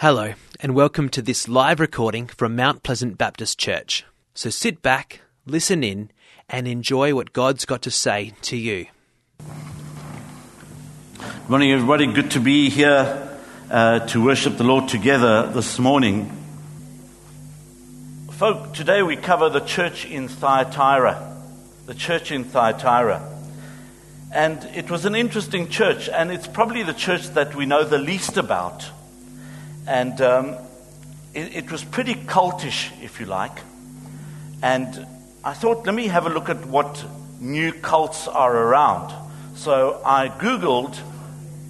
Hello, and welcome to this live recording from Mount Pleasant Baptist Church. So sit back, listen in, and enjoy what God's got to say to you. Good morning, everybody. Good to be here uh, to worship the Lord together this morning. Folk, today we cover the church in Thyatira. The church in Thyatira. And it was an interesting church, and it's probably the church that we know the least about. And um, it, it was pretty cultish, if you like. And I thought, let me have a look at what new cults are around. So I Googled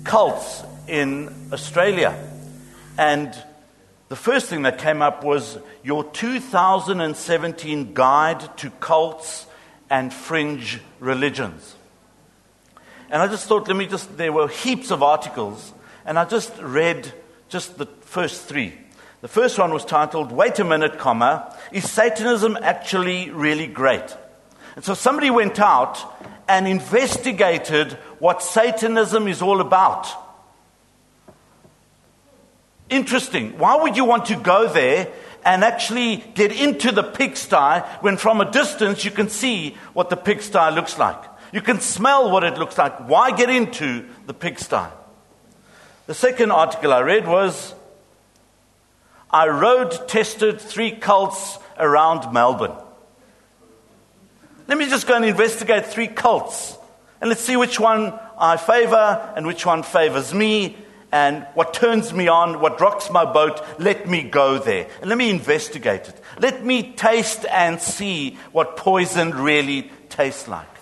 cults in Australia. And the first thing that came up was your 2017 guide to cults and fringe religions. And I just thought, let me just, there were heaps of articles, and I just read just the first three. The first one was titled, Wait a Minute, comma, Is Satanism Actually Really Great? And so somebody went out and investigated what Satanism is all about. Interesting. Why would you want to go there and actually get into the pigsty when from a distance you can see what the pigsty looks like? You can smell what it looks like. Why get into the pigsty? The second article I read was I road tested three cults around Melbourne. Let me just go and investigate three cults and let's see which one I favor and which one favors me and what turns me on, what rocks my boat. Let me go there and let me investigate it. Let me taste and see what poison really tastes like.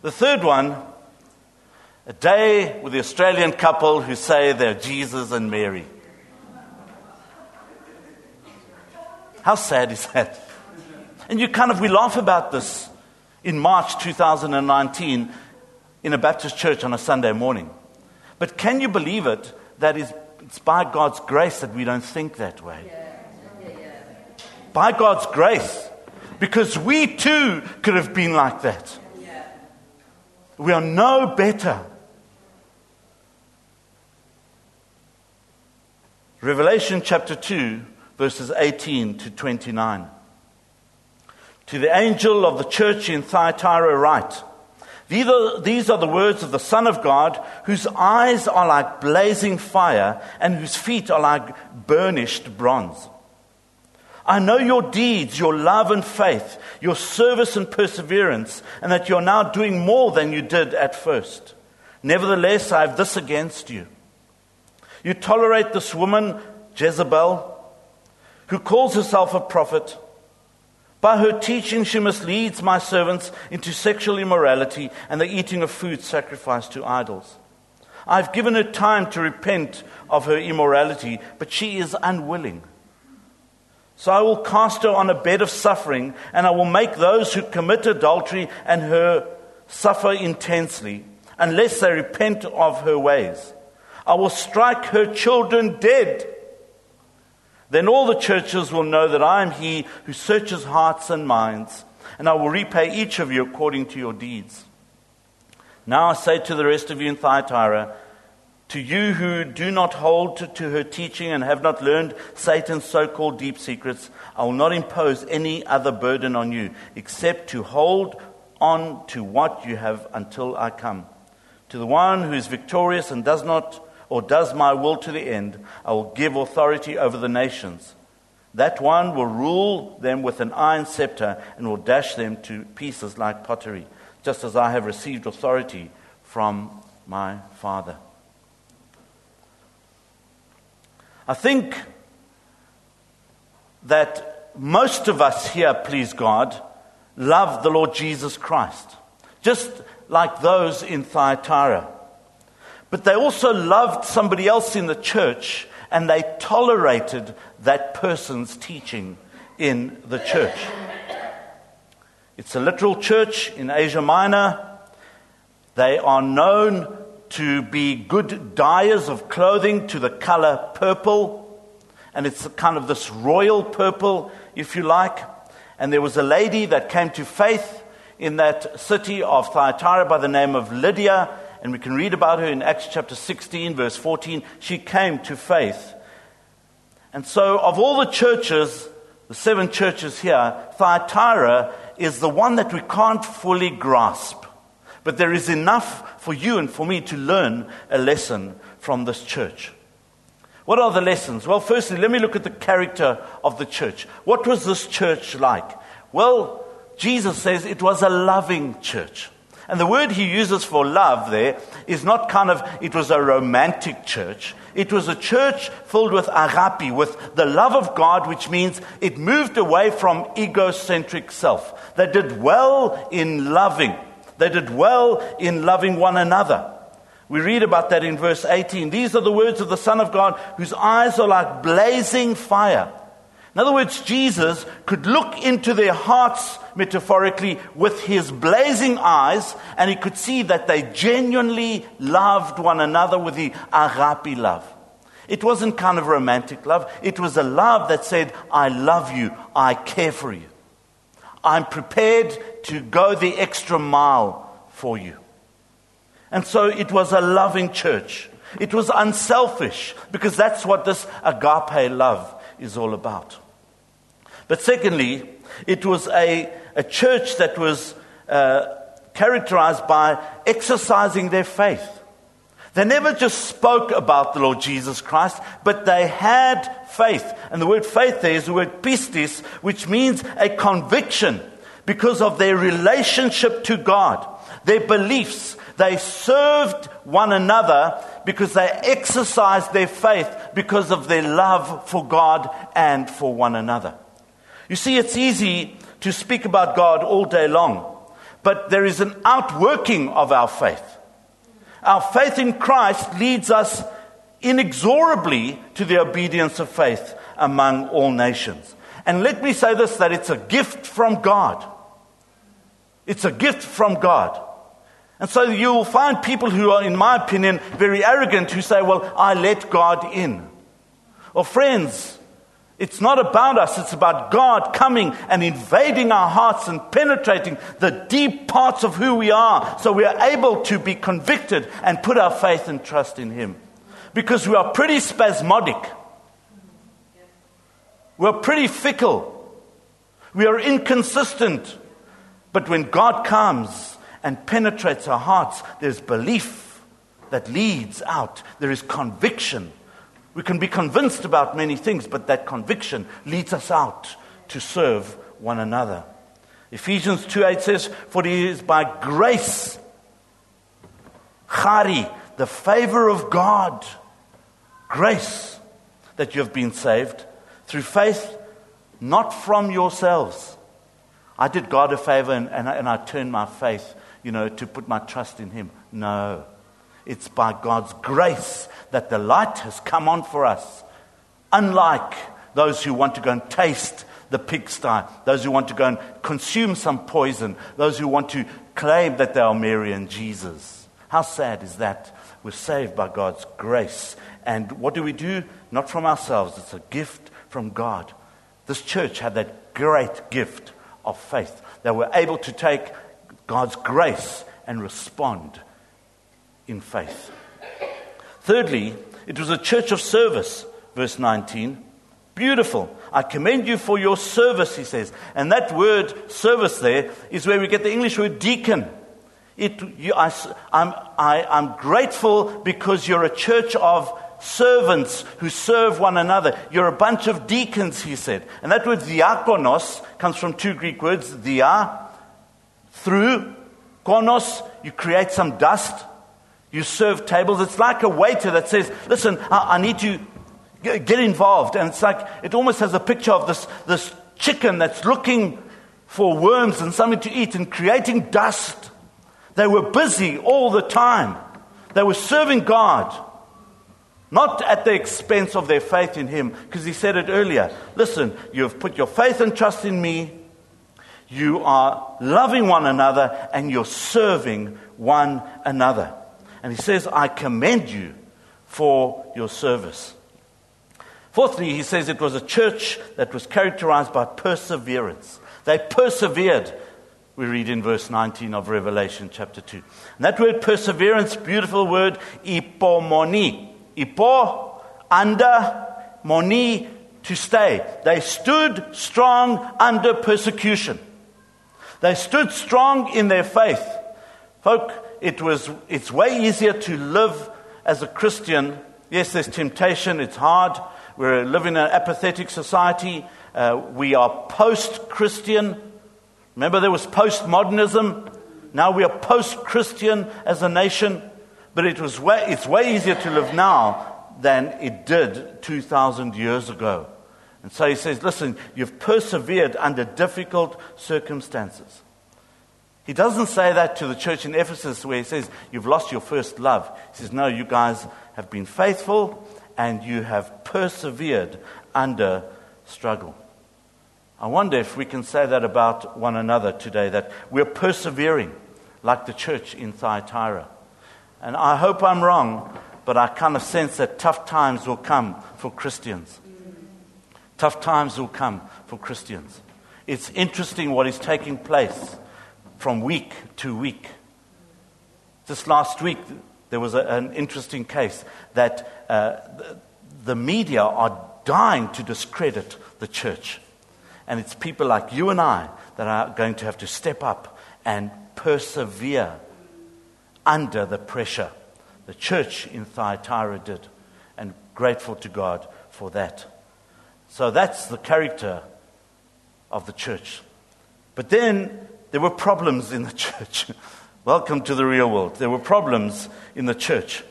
The third one a day with the Australian couple who say they're Jesus and Mary. How sad is that? And you kind of, we laugh about this in March 2019 in a Baptist church on a Sunday morning. But can you believe it that it's by God's grace that we don't think that way? By God's grace. Because we too could have been like that. We are no better Revelation chapter 2, verses 18 to 29. To the angel of the church in Thyatira, write these are, these are the words of the Son of God, whose eyes are like blazing fire and whose feet are like burnished bronze. I know your deeds, your love and faith, your service and perseverance, and that you're now doing more than you did at first. Nevertheless, I have this against you you tolerate this woman, Jezebel, who calls herself a prophet. By her teaching, she misleads my servants into sexual immorality and the eating of food sacrificed to idols. I've given her time to repent of her immorality, but she is unwilling. So I will cast her on a bed of suffering, and I will make those who commit adultery and her suffer intensely, unless they repent of her ways. I will strike her children dead. Then all the churches will know that I am he who searches hearts and minds, and I will repay each of you according to your deeds. Now I say to the rest of you in Thyatira, to you who do not hold to, her teaching and have not learned Satan's so called deep secrets, I will not impose any other burden on you except to hold on to what you have until I come. To the one who is victorious and does not or does my will to the end, I will give authority over the nations. That one will rule them with an iron scepter and will dash them to pieces like pottery, just as I have received authority from my Father. I think that most of us here, please God, love the Lord Jesus Christ, just like those in Thyatira. But they also loved somebody else in the church and they tolerated that person's teaching in the church. It's a literal church in Asia Minor. They are known to be good dyers of clothing to the color purple. And it's kind of this royal purple, if you like. And there was a lady that came to faith in that city of Thyatira by the name of Lydia and we can read about her in Acts chapter 16, verse 14. She came to faith. And so, of all the churches, the seven churches here, Thyatira is the one that we can't fully grasp. But there is enough for you and for me to learn a lesson from this church. What are the lessons? Well, firstly, let me look at the character of the church. What was this church like? Well, Jesus says it was a loving church. And the word he uses for love there is not kind of, it was a romantic church. It was a church filled with agape, with the love of God, which means it moved away from egocentric self. They did well in loving. They did well in loving one another. We read about that in verse 18. These are the words of the Son of God, whose eyes are like blazing fire. In other words, Jesus could look into their hearts, metaphorically, with his blazing eyes, and he could see that they genuinely loved one another with the agape love. It wasn't kind of romantic love. It was a love that said, I love you. I care for you. I'm prepared to go the extra mile for you. And so it was a loving church. It was unselfish because that's what this agape love is all about. But secondly, it was a, a church that was uh, characterized by exercising their faith. They never just spoke about the Lord Jesus Christ, but they had faith. And the word faith there is the word pistis, which means a conviction because of their relationship to God, their beliefs, they served one another because they exercised their faith because of their love for God and for one another. You see, it's easy to speak about God all day long, but there is an outworking of our faith. Our faith in Christ leads us inexorably to the obedience of faith among all nations. And let me say this that it's a gift from God. It's a gift from God. And so you'll find people who are, in my opinion, very arrogant who say, Well, I let God in. Or friends, it's not about us, it's about God coming and invading our hearts and penetrating the deep parts of who we are so we are able to be convicted and put our faith and trust in Him. Because we are pretty spasmodic, we're pretty fickle, we are inconsistent. But when God comes, and penetrates our hearts, there's belief that leads out. There is conviction. We can be convinced about many things, but that conviction leads us out to serve one another. Ephesians 2 8 says, For it is by grace, chari, the favor of God, grace, that you have been saved through faith, not from yourselves. I did God a favor and, and, I, and I turned my faith you know, to put my trust in Him. No. It's by God's grace that the light has come on for us. Unlike those who want to go and taste the pigsty, those who want to go and consume some poison, those who want to claim that they are Mary and Jesus. How sad is that? We're saved by God's grace. And what do we do? Not from ourselves, it's a gift from God. This church had that great gift of faith. They were able to take God's grace and respond in faith. Thirdly, it was a church of service, verse 19. Beautiful. I commend you for your service, he says. And that word service there is where we get the English word deacon. It, you, I, I'm, I, I'm grateful because you're a church of servants who serve one another. You're a bunch of deacons, he said. And that word diakonos comes from two Greek words, dia, through konos, you create some dust, you serve tables. It's like a waiter that says, Listen, I, I need to get involved. And it's like, it almost has a picture of this, this chicken that's looking for worms and something to eat and creating dust. They were busy all the time. They were serving God, not at the expense of their faith in Him, because He said it earlier. Listen, you have put your faith and trust in me. You are loving one another and you're serving one another. And he says, I commend you for your service. Fourthly, he says it was a church that was characterized by perseverance. They persevered we read in verse 19 of Revelation chapter 2. And that word perseverance, beautiful word, ipomoni. Ipo, under, moni, to stay. They stood strong under persecution. They stood strong in their faith. Folk, it was, it's way easier to live as a Christian. Yes, there's temptation, it's hard. We live in an apathetic society. Uh, we are post Christian. Remember, there was postmodernism. Now we are post Christian as a nation. But it was way, it's way easier to live now than it did 2,000 years ago. And so he says, Listen, you've persevered under difficult circumstances. He doesn't say that to the church in Ephesus where he says, You've lost your first love. He says, No, you guys have been faithful and you have persevered under struggle. I wonder if we can say that about one another today, that we're persevering like the church in Thyatira. And I hope I'm wrong, but I kind of sense that tough times will come for Christians. Tough times will come for Christians. It's interesting what is taking place from week to week. Just last week, there was a, an interesting case that uh, the, the media are dying to discredit the church. And it's people like you and I that are going to have to step up and persevere under the pressure. The church in Thyatira did, and grateful to God for that. So that's the character of the church. But then there were problems in the church. Welcome to the real world. There were problems in the church.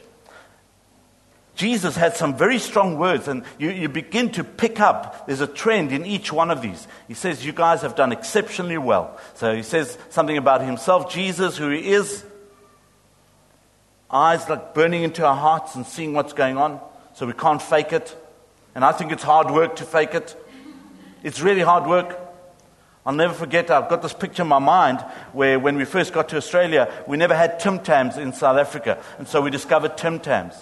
Jesus had some very strong words, and you, you begin to pick up. There's a trend in each one of these. He says, You guys have done exceptionally well. So he says something about himself, Jesus, who he is, eyes like burning into our hearts and seeing what's going on, so we can't fake it. And I think it's hard work to fake it. It's really hard work. I'll never forget, I've got this picture in my mind where when we first got to Australia, we never had Tim Tams in South Africa. And so we discovered Tim Tams.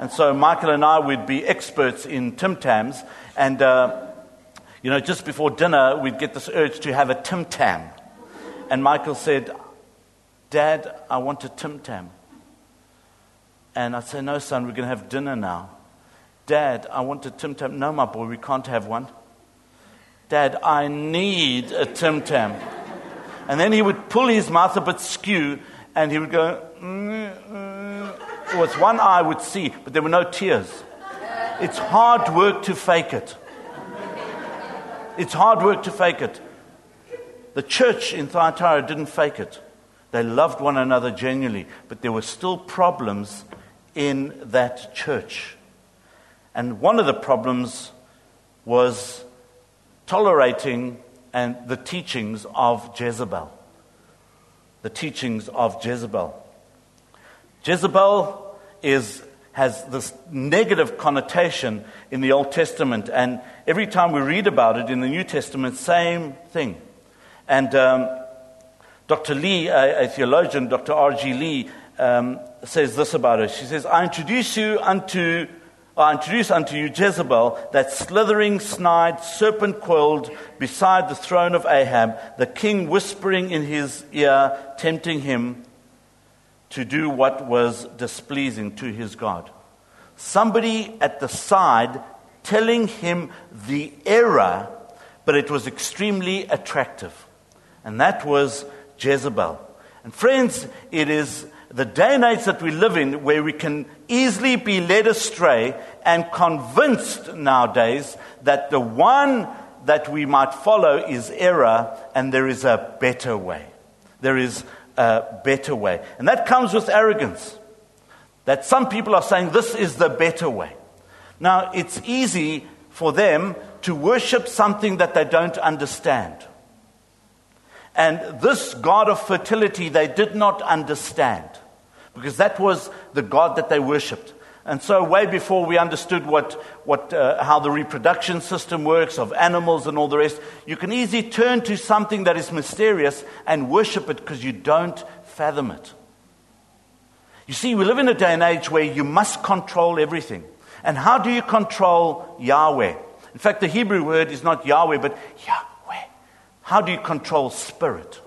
And so Michael and I would be experts in Tim Tams. And, uh, you know, just before dinner, we'd get this urge to have a Tim Tam. And Michael said, Dad, I want a Tim Tam. And I'd say, No, son, we're going to have dinner now. Dad, I want a Tim Tam. No, my boy, we can't have one. Dad, I need a Tim Tam. And then he would pull his mouth a bit skew and he would go, mm, was one eye would see, but there were no tears. It's hard work to fake it. It's hard work to fake it. The church in Thyatira didn't fake it. They loved one another genuinely, but there were still problems in that church. And one of the problems was tolerating and the teachings of Jezebel. The teachings of Jezebel. Jezebel is, has this negative connotation in the Old Testament, and every time we read about it in the New Testament, same thing. And um, Dr. Lee, a, a, theologian, Dr. R.G. Lee, um, says this about her. She says, I introduce you unto I introduce unto you Jezebel, that slithering, snide, serpent coiled beside the throne of Ahab, the king whispering in his ear, tempting him to do what was displeasing to his God. Somebody at the side telling him the error, but it was extremely attractive. And that was Jezebel. And friends, it is the day and age that we live in where we can easily be led astray and convinced nowadays that the one that we might follow is error and there is a better way. There is a better way. And that comes with arrogance. That some people are saying this is the better way. Now, it's easy for them to worship something that they don't understand. And this God of fertility they did not understand because that was the God that they worshipped. And so, way before we understood what, what, uh, how the reproduction system works of animals and all the rest, you can easily turn to something that is mysterious and worship it because you don't fathom it. You see, we live in a day and age where you must control everything. And how do you control Yahweh? In fact, the Hebrew word is not Yahweh, but Yahweh. How do you control spirit?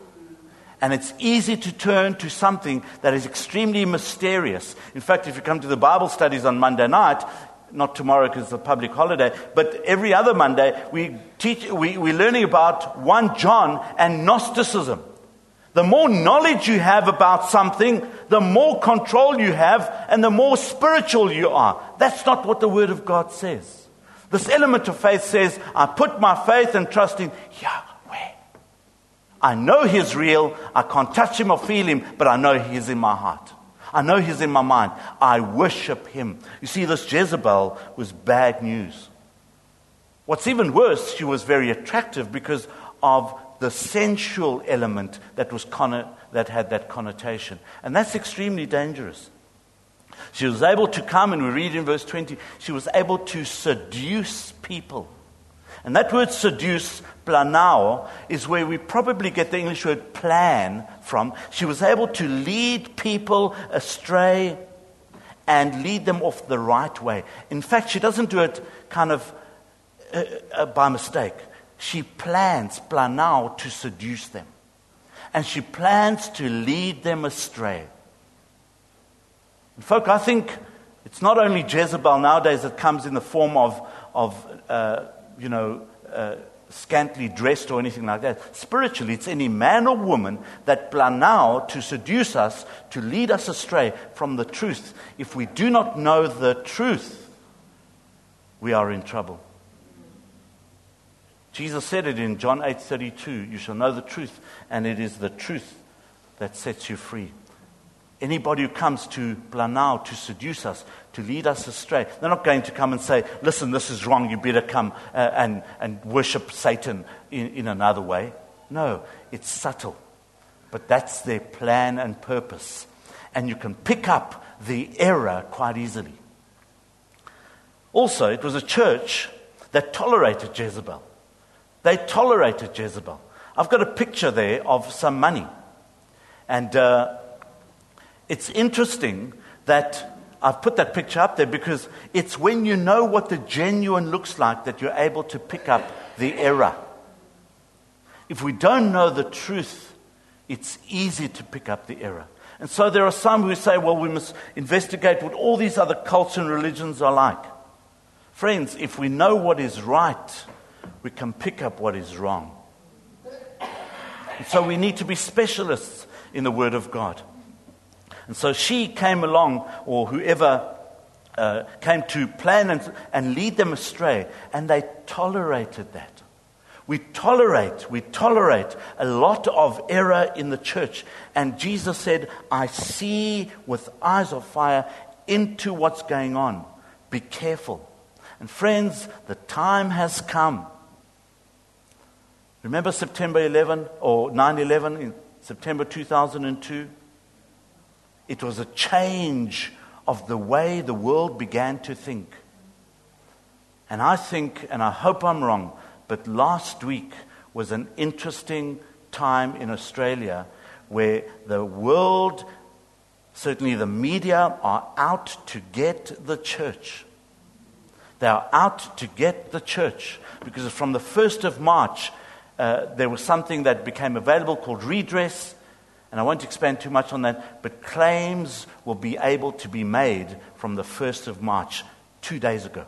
And it's easy to turn to something that is extremely mysterious. In fact, if you come to the Bible studies on Monday night, not tomorrow because it's a public holiday, but every other Monday, we teach, we, we're learning about 1 John and Gnosticism. The more knowledge you have about something, the more control you have, and the more spiritual you are. That's not what the Word of God says. This element of faith says, I put my faith and trust in Yahweh. I know He's real. I can't touch Him or feel Him, but I know He's in my heart. I know He's in my mind. I worship Him. You see, this Jezebel was bad news. What's even worse, she was very attractive because of the sensual element that, was conno- that had that connotation. And that's extremely dangerous. She was able to come, and we read in verse 20, she was able to seduce people. And that word seduce, planao, is where we probably get the English word plan from. She was able to lead people astray and lead them off the right way. In fact, she doesn't do it kind of uh, uh, by mistake. She plans, planao, to seduce them. And she plans to lead them astray. And folk, I think it's not only Jezebel nowadays that comes in the form of, of uh, you know, uh, scantily dressed or anything like that. Spiritually, it's any man or woman that planao to seduce us, to lead us astray from the truth. If we do not know the truth, we are in trouble. Jesus said it in John 8:32, you shall know the truth and it is the truth that sets you free. Anybody who comes to planao to seduce us, to lead us astray, they're not going to come and say, listen, this is wrong, you better come uh, and, and worship Satan in, in another way. No, it's subtle. But that's their plan and purpose. And you can pick up the error quite easily. Also, it was a church that tolerated Jezebel. They tolerated Jezebel. I've got a picture there of some money. And uh, it's interesting that I've put that picture up there because it's when you know what the genuine looks like that you're able to pick up the error. If we don't know the truth, it's easy to pick up the error. And so there are some who say, well, we must investigate what all these other cults and religions are like. Friends, if we know what is right, we can pick up what is wrong. And so we need to be specialists in the Word of God. And so she came along, or whoever uh, came to plan and, and lead them astray, and they tolerated that. We tolerate, we tolerate a lot of error in the church. And Jesus said, I see with eyes of fire into what's going on. Be careful. And friends, the time has come Remember September 11 or 9 11 in September 2002? It was a change of the way the world began to think. And I think, and I hope I'm wrong, but last week was an interesting time in Australia where the world, certainly the media, are out to get the church. They are out to get the church because from the 1st of March, uh, there was something that became available called redress, and I won't expand too much on that, but claims will be able to be made from the 1st of March, two days ago.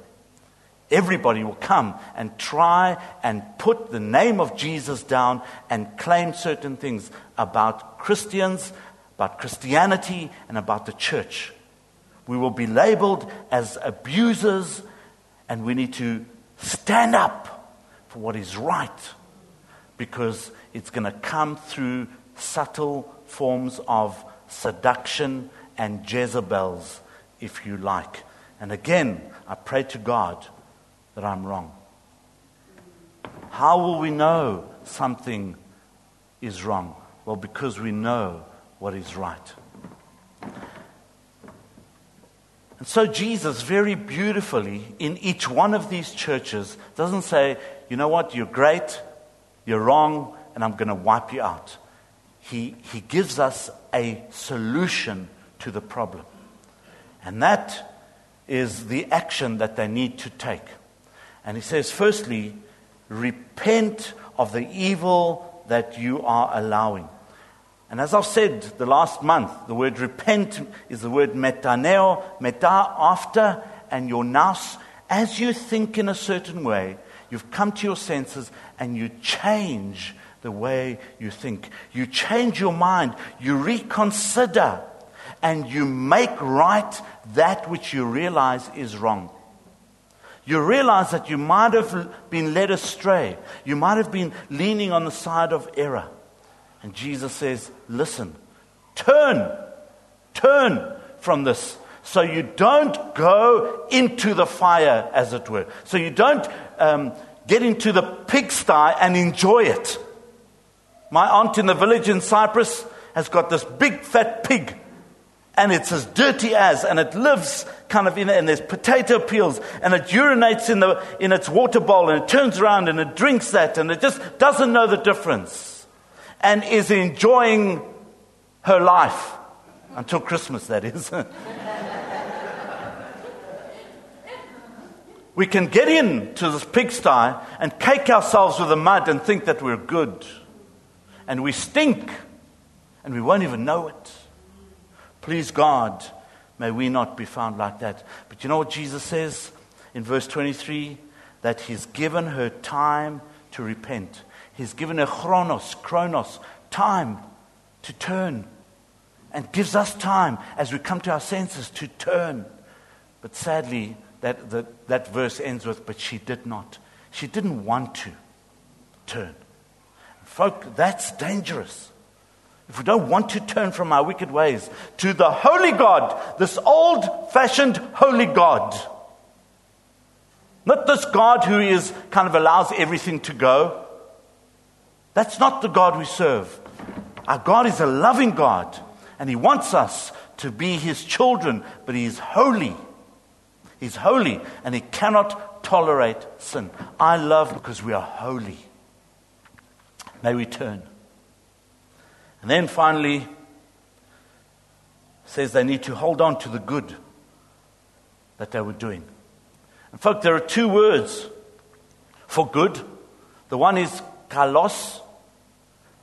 Everybody will come and try and put the name of Jesus down and claim certain things about Christians, about Christianity, and about the church. We will be labeled as abusers, and we need to stand up for what is right because it's going to come through subtle forms of seduction and Jezebels, if you like. And again, I pray to God that I'm wrong. How will we know something is wrong? Well, because we know what is right. And so, Jesus, very beautifully, in each one of these churches, doesn't say, you know what, you're great, you're wrong, and I'm going to wipe you out. He, he gives us a solution to the problem. And that is the action that they need to take. And he says, firstly, repent of the evil that you are allowing. And as I've said the last month, the word repent is the word metaneo, meta, after, and your nous. As you think in a certain way, you've come to your senses and you change the way you think. You change your mind, you reconsider, and you make right that which you realize is wrong. You realize that you might have been led astray. You might have been leaning on the side of error. And Jesus says, Listen, turn, turn from this. So you don't go into the fire, as it were. So you don't um, get into the pigsty and enjoy it. My aunt in the village in Cyprus has got this big fat pig and it's as dirty as, and it lives kind of in it, and there's potato peels, and it urinates in, the, in its water bowl, and it turns around and it drinks that, and it just doesn't know the difference, and is enjoying her life until Christmas, that is. we can get into this pigsty and cake ourselves with the mud and think that we're good, and we stink, and we won't even know it. Please God, may we not be found like that. But you know what Jesus says in verse 23? That He's given her time to repent. He's given her chronos, chronos, time to turn. And gives us time as we come to our senses to turn. But sadly, that, that, that verse ends with, but she did not. She didn't want to turn. Folk, that's dangerous if we don't want to turn from our wicked ways to the holy God, this old fashioned holy God, not this God who is kind of allows everything to go. That's not the God we serve. Our God is a loving God, and He wants us to be His children, but He is holy. He's holy, and He cannot tolerate sin. I love because we are holy. May we turn. And then finally, says they need to hold on to the good that they were doing. In fact, there are two words for good. The one is kalos,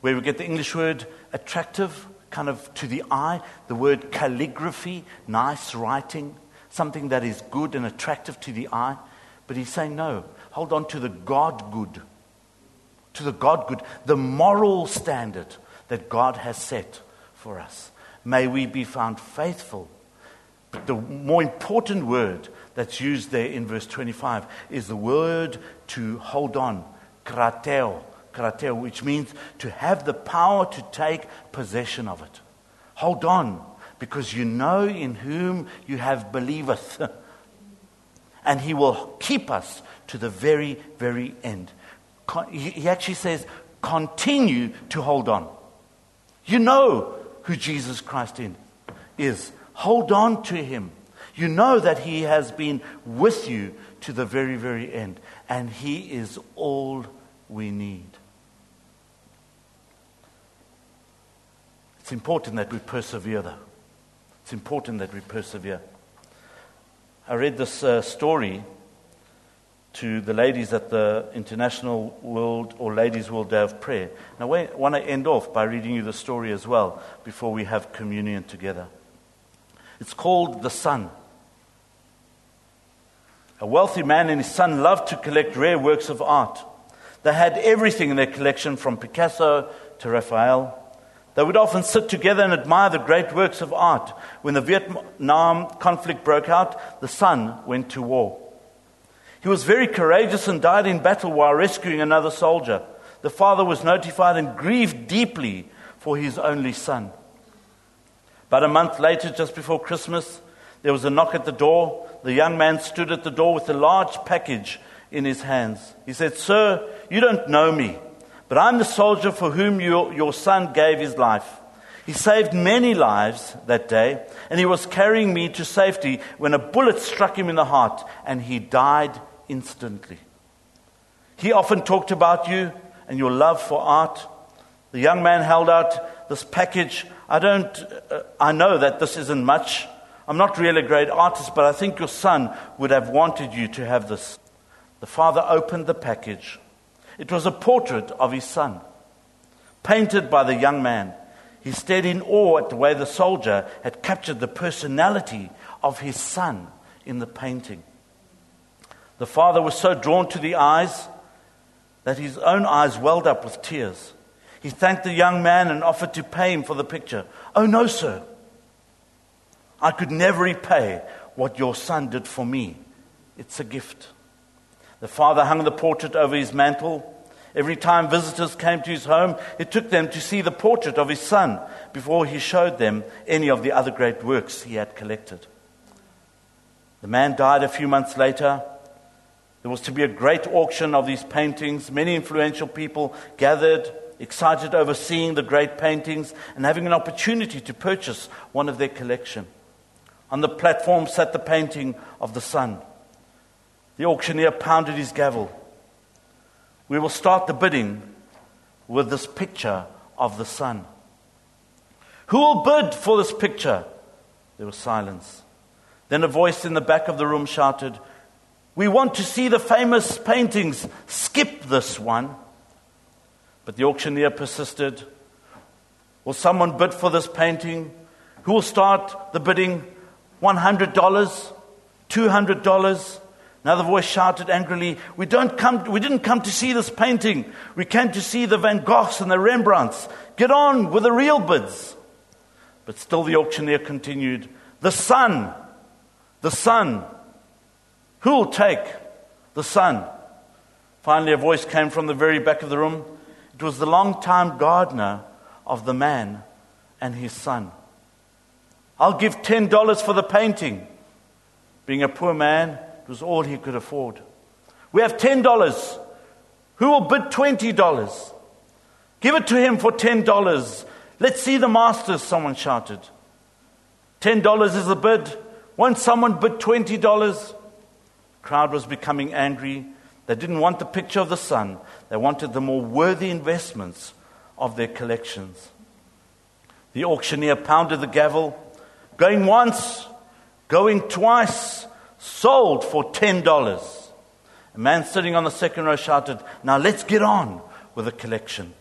where we get the English word attractive, kind of to the eye. The word calligraphy, nice writing, something that is good and attractive to the eye. But he's saying, no, hold on to the God good, to the God good, the moral standard that God has set for us. May we be found faithful. But the more important word that's used there in verse 25 is the word to hold on, krateo, krateo, which means to have the power to take possession of it. Hold on, because you know in whom you have believeth. and he will keep us to the very, very end. He actually says, continue to hold on. You know who Jesus Christ is. Hold on to him. You know that he has been with you to the very, very end. And he is all we need. It's important that we persevere, though. It's important that we persevere. I read this uh, story to the ladies at the International World or Ladies World Day of Prayer. Now, I want to end off by reading you the story as well before we have communion together. It's called The Son. A wealthy man and his son loved to collect rare works of art. They had everything in their collection from Picasso to Raphael. They would often sit together and admire the great works of art. When the Vietnam conflict broke out, the son went to war. He was very courageous and died in battle while rescuing another soldier. The father was notified and grieved deeply for his only son. But a month later, just before Christmas, there was a knock at the door. The young man stood at the door with a large package in his hands. He said, Sir, you don't know me, but I'm the soldier for whom your, your son gave his life. He saved many lives that day, and he was carrying me to safety when a bullet struck him in the heart, and he died instantly. He often talked about you and your love for art. The young man held out this package. I don't, uh, I know that this isn't much. I'm not really a great artist, but I think your son would have wanted you to have this. The father opened the package. It was a portrait of his son, painted by the young man. He stared in awe at the way the soldier had captured the personality of his son in the painting. The father was so drawn to the eyes that his own eyes welled up with tears. He thanked the young man and offered to pay him for the picture. Oh, no, sir. I could never repay what your son did for me. It's a gift. The father hung the portrait over his mantle. Every time visitors came to his home, it took them to see the portrait of his son before he showed them any of the other great works he had collected. The man died a few months later. There was to be a great auction of these paintings. Many influential people gathered, excited over seeing the great paintings and having an opportunity to purchase one of their collection. On the platform sat the painting of the son. The auctioneer pounded his gavel. We will start the bidding with this picture of the son. Who will bid for this picture? There was silence. Then a voice in the back of the room shouted, We want to see the famous paintings. Skip this one. But the auctioneer persisted. Will someone bid for this painting? Who will start the bidding? $100? $200? Another voice shouted angrily, we, don't come, we didn't come to see this painting. We came to see the Van Goghs and the Rembrandts. Get on with the real bids. But still the auctioneer continued, The son, the Son. Who will take the Son? Finally, a voice came from the very back of the room. It was the long-time gardener of the man and his son. I'll give $10 for the painting. Being a poor man, it was all he could afford. We have $10. Who will bid $20? Give it to him for $10. Let's see the masters, someone shouted. $10 is the bid. Won't someone bid $20? Crowd was becoming angry. They didn't want the picture of the son. they wanted the more worthy investments of their collections. The auctioneer pounded the gavel, going once, going twice, sold for $10. A man sitting on the second row shouted, Now let's get on with the collection.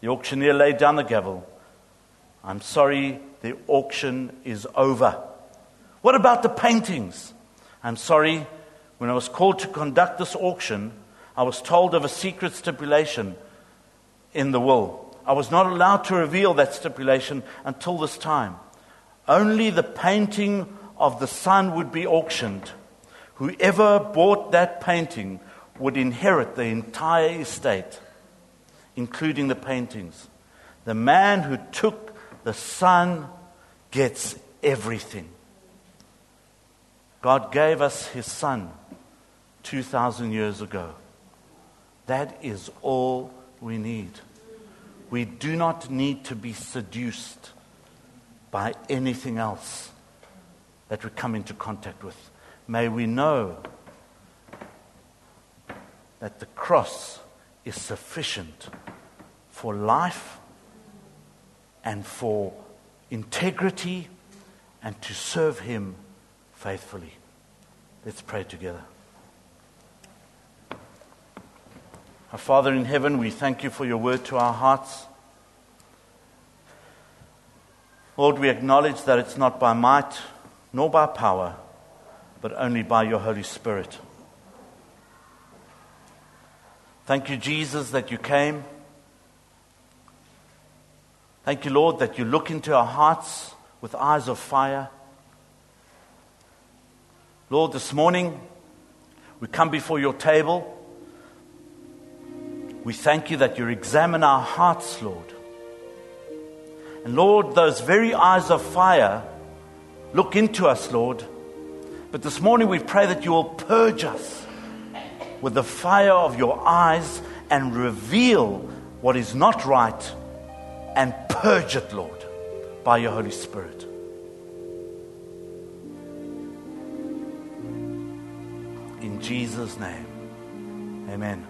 The auctioneer laid down the gavel. I'm sorry, the auction is over. What about the paintings? I'm sorry, when I was called to conduct this auction, I was told of a secret stipulation in the will. I was not allowed to reveal that stipulation until this time. Only the painting of the son would be auctioned. Whoever bought that painting would inherit the entire estate, including the paintings. The man who took the son gets everything. God gave us his son 2,000 years ago. That is all we need. We do not need to be seduced by anything else that we come into contact with. May we know that the cross is sufficient for life and for integrity and to serve Him faithfully. Let's pray together. Our Father in heaven, we thank you for your word to our hearts. Lord, we acknowledge that it's not by might nor by power, but only by your Holy Spirit. Thank you, Jesus, that you came. Thank you, Lord, that you look into our hearts with eyes of fire. Lord, this morning we come before your table. We thank you that you examine our hearts, Lord. And Lord, those very eyes of fire Look into us, Lord. But this morning we pray that you will purge us with the fire of your eyes and reveal what is not right and purge it, Lord, by your Holy Spirit. In Jesus' name, amen.